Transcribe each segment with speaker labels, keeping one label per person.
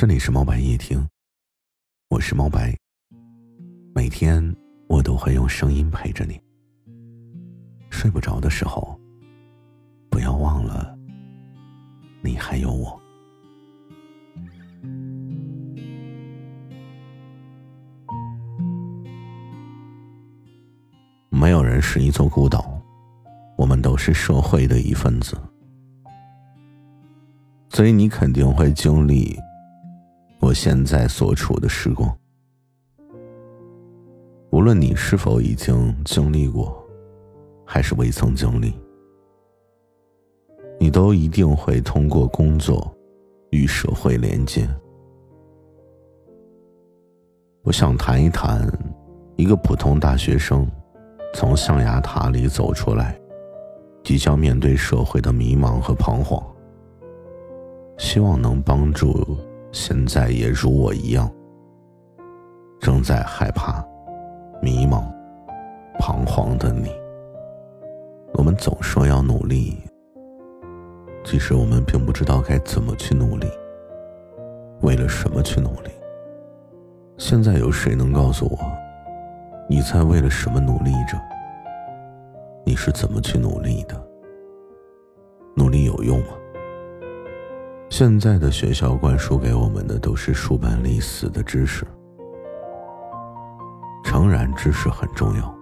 Speaker 1: 这里是猫白夜听，我是猫白。每天我都会用声音陪着你。睡不着的时候，不要忘了，你还有我。没有人是一座孤岛，我们都是社会的一份子，所以你肯定会经历。我现在所处的时光，无论你是否已经经历过，还是未曾经历，你都一定会通过工作与社会连接。我想谈一谈一个普通大学生从象牙塔里走出来，即将面对社会的迷茫和彷徨，希望能帮助。现在也如我一样，正在害怕、迷茫、彷徨的你。我们总说要努力，其实我们并不知道该怎么去努力，为了什么去努力。现在有谁能告诉我，你在为了什么努力着？你是怎么去努力的？努力有用吗？现在的学校灌输给我们的都是书本里死的知识。诚然，知识很重要，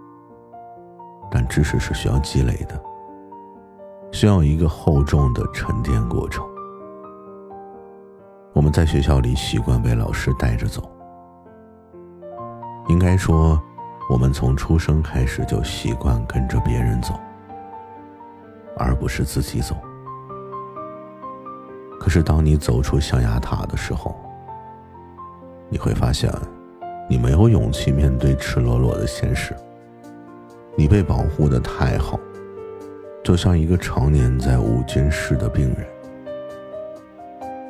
Speaker 1: 但知识是需要积累的，需要一个厚重的沉淀过程。我们在学校里习惯被老师带着走，应该说，我们从出生开始就习惯跟着别人走，而不是自己走。是，当你走出象牙塔的时候，你会发现，你没有勇气面对赤裸裸的现实。你被保护的太好，就像一个常年在无菌室的病人，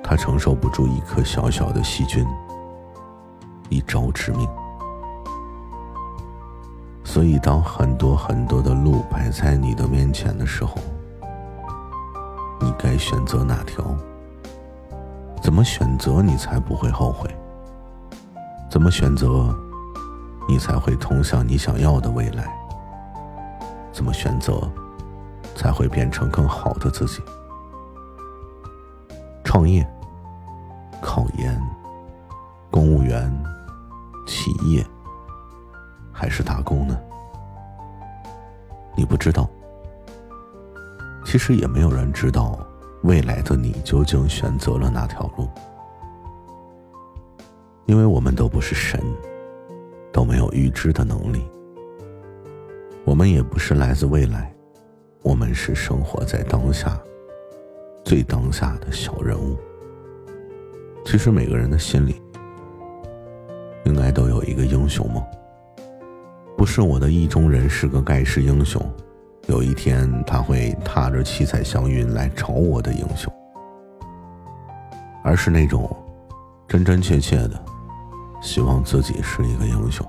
Speaker 1: 他承受不住一颗小小的细菌，一招致命。所以，当很多很多的路摆在你的面前的时候，你该选择哪条？怎么选择你才不会后悔？怎么选择，你才会通向你想要的未来？怎么选择，才会变成更好的自己？创业、考研、公务员、企业，还是打工呢？你不知道，其实也没有人知道。未来的你究竟选择了哪条路？因为我们都不是神，都没有预知的能力。我们也不是来自未来，我们是生活在当下，最当下的小人物。其实每个人的心里，应该都有一个英雄梦。不是我的意中人是个盖世英雄。有一天，他会踏着七彩祥云来找我的英雄，而是那种真真切切的希望自己是一个英雄。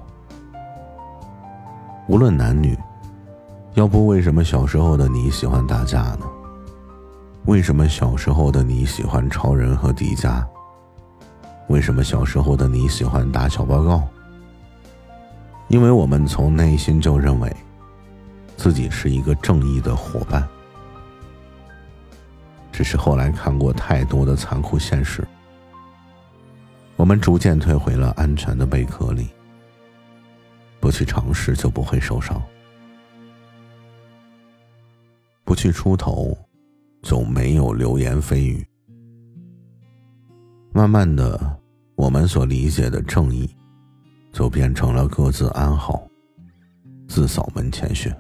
Speaker 1: 无论男女，要不为什么小时候的你喜欢打架呢？为什么小时候的你喜欢超人和迪迦？为什么小时候的你喜欢打小报告？因为我们从内心就认为。自己是一个正义的伙伴，只是后来看过太多的残酷现实，我们逐渐退回了安全的贝壳里。不去尝试就不会受伤，不去出头就没有流言蜚语。慢慢的，我们所理解的正义，就变成了各自安好，自扫门前雪。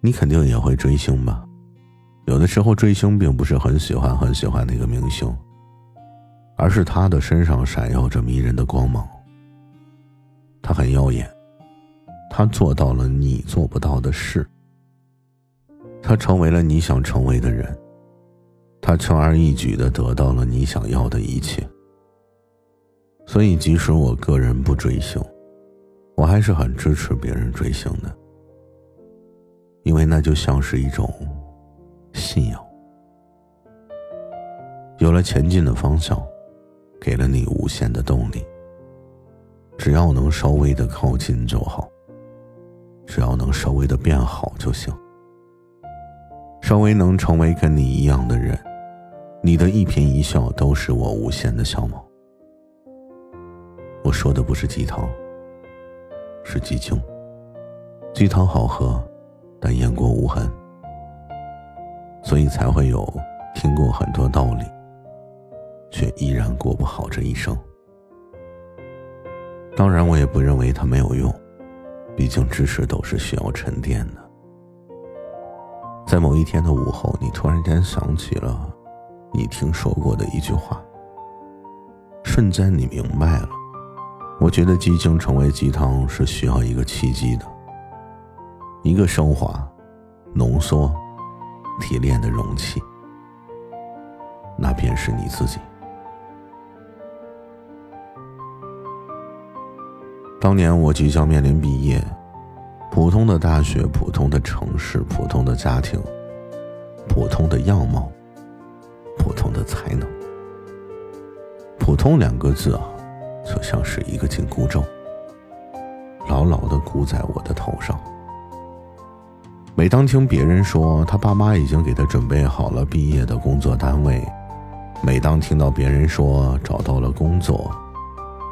Speaker 1: 你肯定也会追星吧？有的时候追星并不是很喜欢很喜欢那个明星，而是他的身上闪耀着迷人的光芒。他很耀眼，他做到了你做不到的事，他成为了你想成为的人，他轻而易举的得到了你想要的一切。所以，即使我个人不追星，我还是很支持别人追星的。因为那就像是一种信仰，有了前进的方向，给了你无限的动力。只要能稍微的靠近就好，只要能稍微的变好就行。稍微能成为跟你一样的人，你的一颦一笑都是我无限的向往。我说的不是鸡汤，是鸡精。鸡汤好喝，但雁过无痕，所以才会有听过很多道理，却依然过不好这一生。当然，我也不认为它没有用，毕竟知识都是需要沉淀的。在某一天的午后，你突然间想起了你听说过的一句话，瞬间你明白了。我觉得鸡精成为鸡汤是需要一个契机的，一个升华、浓缩、提炼的容器，那便是你自己。当年我即将面临毕业，普通的大学、普通的城市、普通的家庭、普通的样貌、普通的才能，普通两个字啊。就像是一个紧箍咒，牢牢的箍在我的头上。每当听别人说他爸妈已经给他准备好了毕业的工作单位，每当听到别人说找到了工作，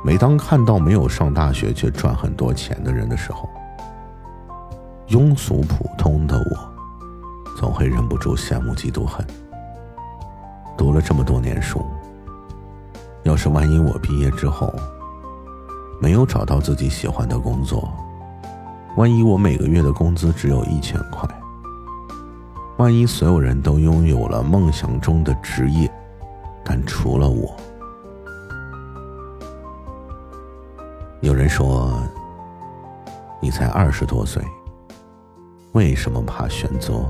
Speaker 1: 每当看到没有上大学却赚很多钱的人的时候，庸俗普通的我，总会忍不住羡慕嫉妒恨。读了这么多年书。要是万一我毕业之后没有找到自己喜欢的工作，万一我每个月的工资只有一千块，万一所有人都拥有了梦想中的职业，但除了我，有人说你才二十多岁，为什么怕选择？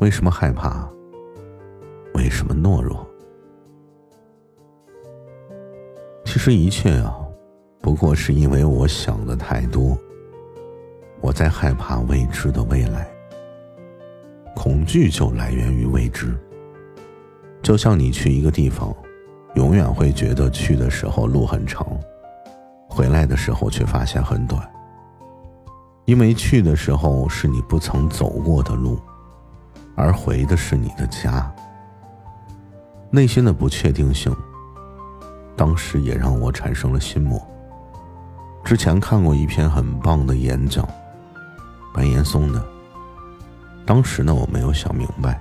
Speaker 1: 为什么害怕？为什么懦弱？其实一切啊，不过是因为我想的太多。我在害怕未知的未来，恐惧就来源于未知。就像你去一个地方，永远会觉得去的时候路很长，回来的时候却发现很短。因为去的时候是你不曾走过的路，而回的是你的家。内心的不确定性。当时也让我产生了心魔。之前看过一篇很棒的演讲，白岩松的。当时呢，我没有想明白，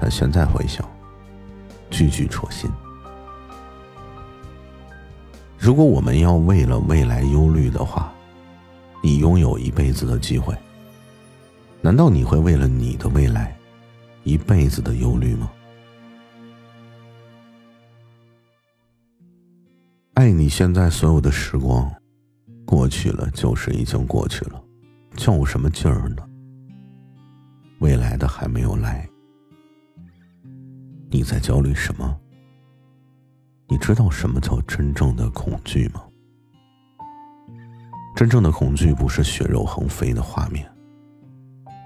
Speaker 1: 但现在回想，句句戳心。如果我们要为了未来忧虑的话，你拥有一辈子的机会，难道你会为了你的未来，一辈子的忧虑吗？爱你现在所有的时光，过去了就是已经过去了，较什么劲儿呢？未来的还没有来，你在焦虑什么？你知道什么叫真正的恐惧吗？真正的恐惧不是血肉横飞的画面，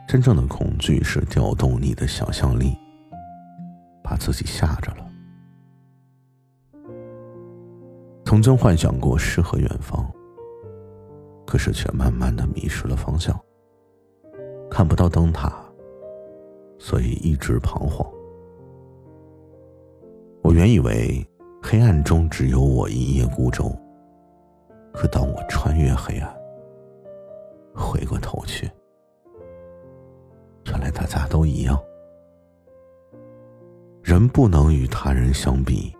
Speaker 1: 真正的恐惧是调动你的想象力，把自己吓着了。曾经幻想过诗和远方，可是却慢慢的迷失了方向。看不到灯塔，所以一直彷徨。我原以为黑暗中只有我一叶孤舟，可当我穿越黑暗，回过头去，原来大家都一样。人不能与他人相比，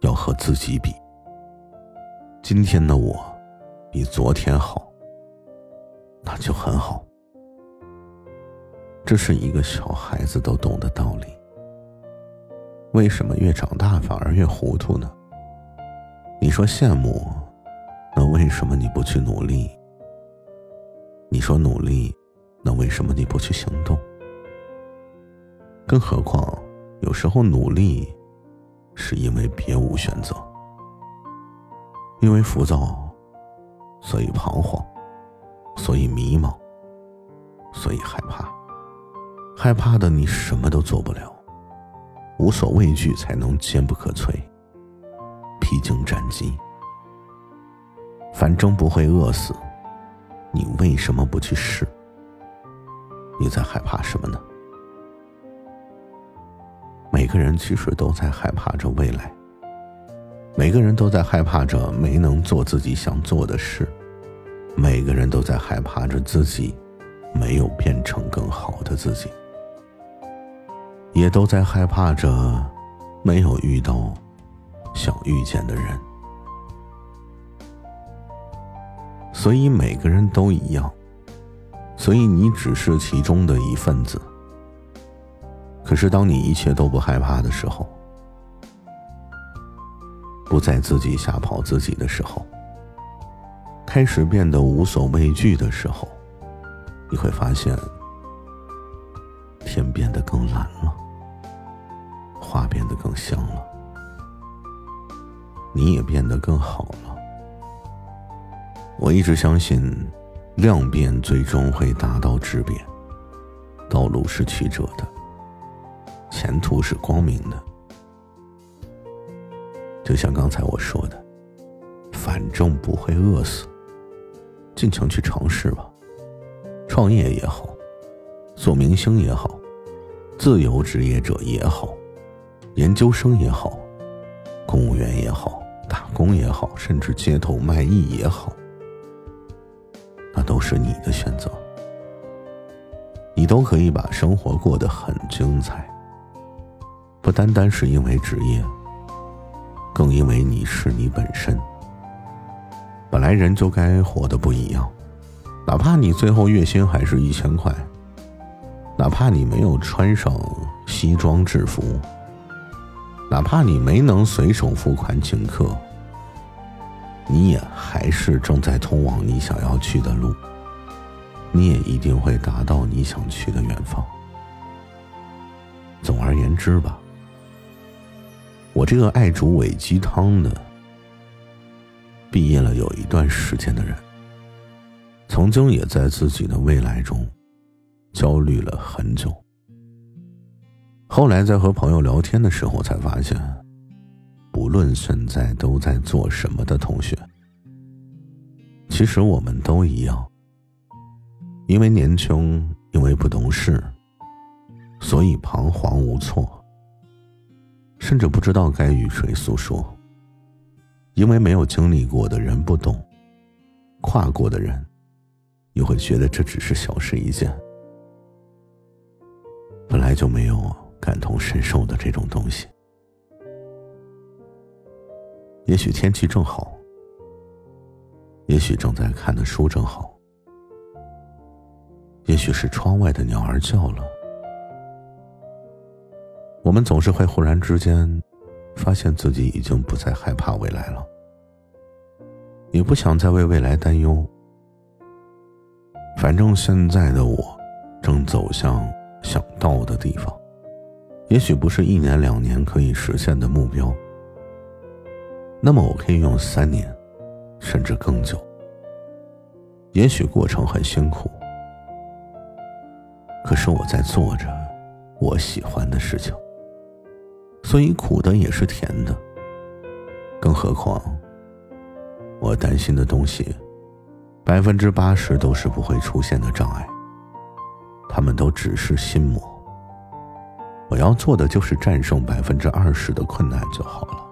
Speaker 1: 要和自己比。今天的我比昨天好，那就很好。这是一个小孩子都懂的道理。为什么越长大反而越糊涂呢？你说羡慕，那为什么你不去努力？你说努力，那为什么你不去行动？更何况，有时候努力，是因为别无选择。因为浮躁，所以彷徨，所以迷茫，所以害怕。害怕的你什么都做不了，无所畏惧才能坚不可摧。披荆斩棘。反正不会饿死，你为什么不去试？你在害怕什么呢？每个人其实都在害怕着未来，每个人都在害怕着没能做自己想做的事，每个人都在害怕着自己没有变成更好的自己，也都在害怕着没有遇到想遇见的人。所以每个人都一样，所以你只是其中的一份子。可是当你一切都不害怕的时候，不再自己吓跑自己的时候，开始变得无所畏惧的时候，你会发现，天变得更蓝了，花变得更香了，你也变得更好了。我一直相信，量变最终会达到质变。道路是曲折的，前途是光明的。就像刚才我说的，反正不会饿死，尽情去尝试吧。创业也好，做明星也好，自由职业者也好，研究生也好，公务员也好，打工也好，甚至街头卖艺也好。那都是你的选择，你都可以把生活过得很精彩。不单单是因为职业，更因为你是你本身。本来人就该活得不一样，哪怕你最后月薪还是一千块，哪怕你没有穿上西装制服，哪怕你没能随手付款请客。你也还是正在通往你想要去的路，你也一定会达到你想去的远方。总而言之吧，我这个爱煮伪鸡汤的，毕业了有一段时间的人，曾经也在自己的未来中焦虑了很久。后来在和朋友聊天的时候，才发现。不论现在都在做什么的同学，其实我们都一样。因为年轻，因为不懂事，所以彷徨无措，甚至不知道该与谁诉说。因为没有经历过的人不懂，跨过的人又会觉得这只是小事一件。本来就没有感同身受的这种东西。也许天气正好，也许正在看的书正好，也许是窗外的鸟儿叫了。我们总是会忽然之间，发现自己已经不再害怕未来了，也不想再为未来担忧。反正现在的我，正走向想到的地方，也许不是一年两年可以实现的目标。那么我可以用三年，甚至更久。也许过程很辛苦，可是我在做着我喜欢的事情，所以苦的也是甜的。更何况，我担心的东西，百分之八十都是不会出现的障碍，他们都只是心魔。我要做的就是战胜百分之二十的困难就好了。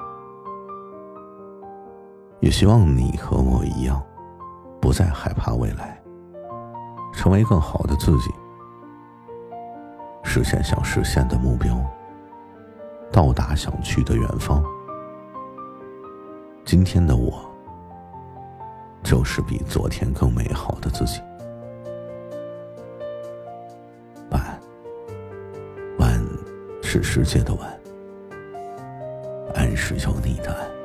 Speaker 1: 也希望你和我一样，不再害怕未来，成为更好的自己，实现想实现的目标，到达想去的远方。今天的我，就是比昨天更美好的自己。晚，晚是世界的晚，安是有你的安。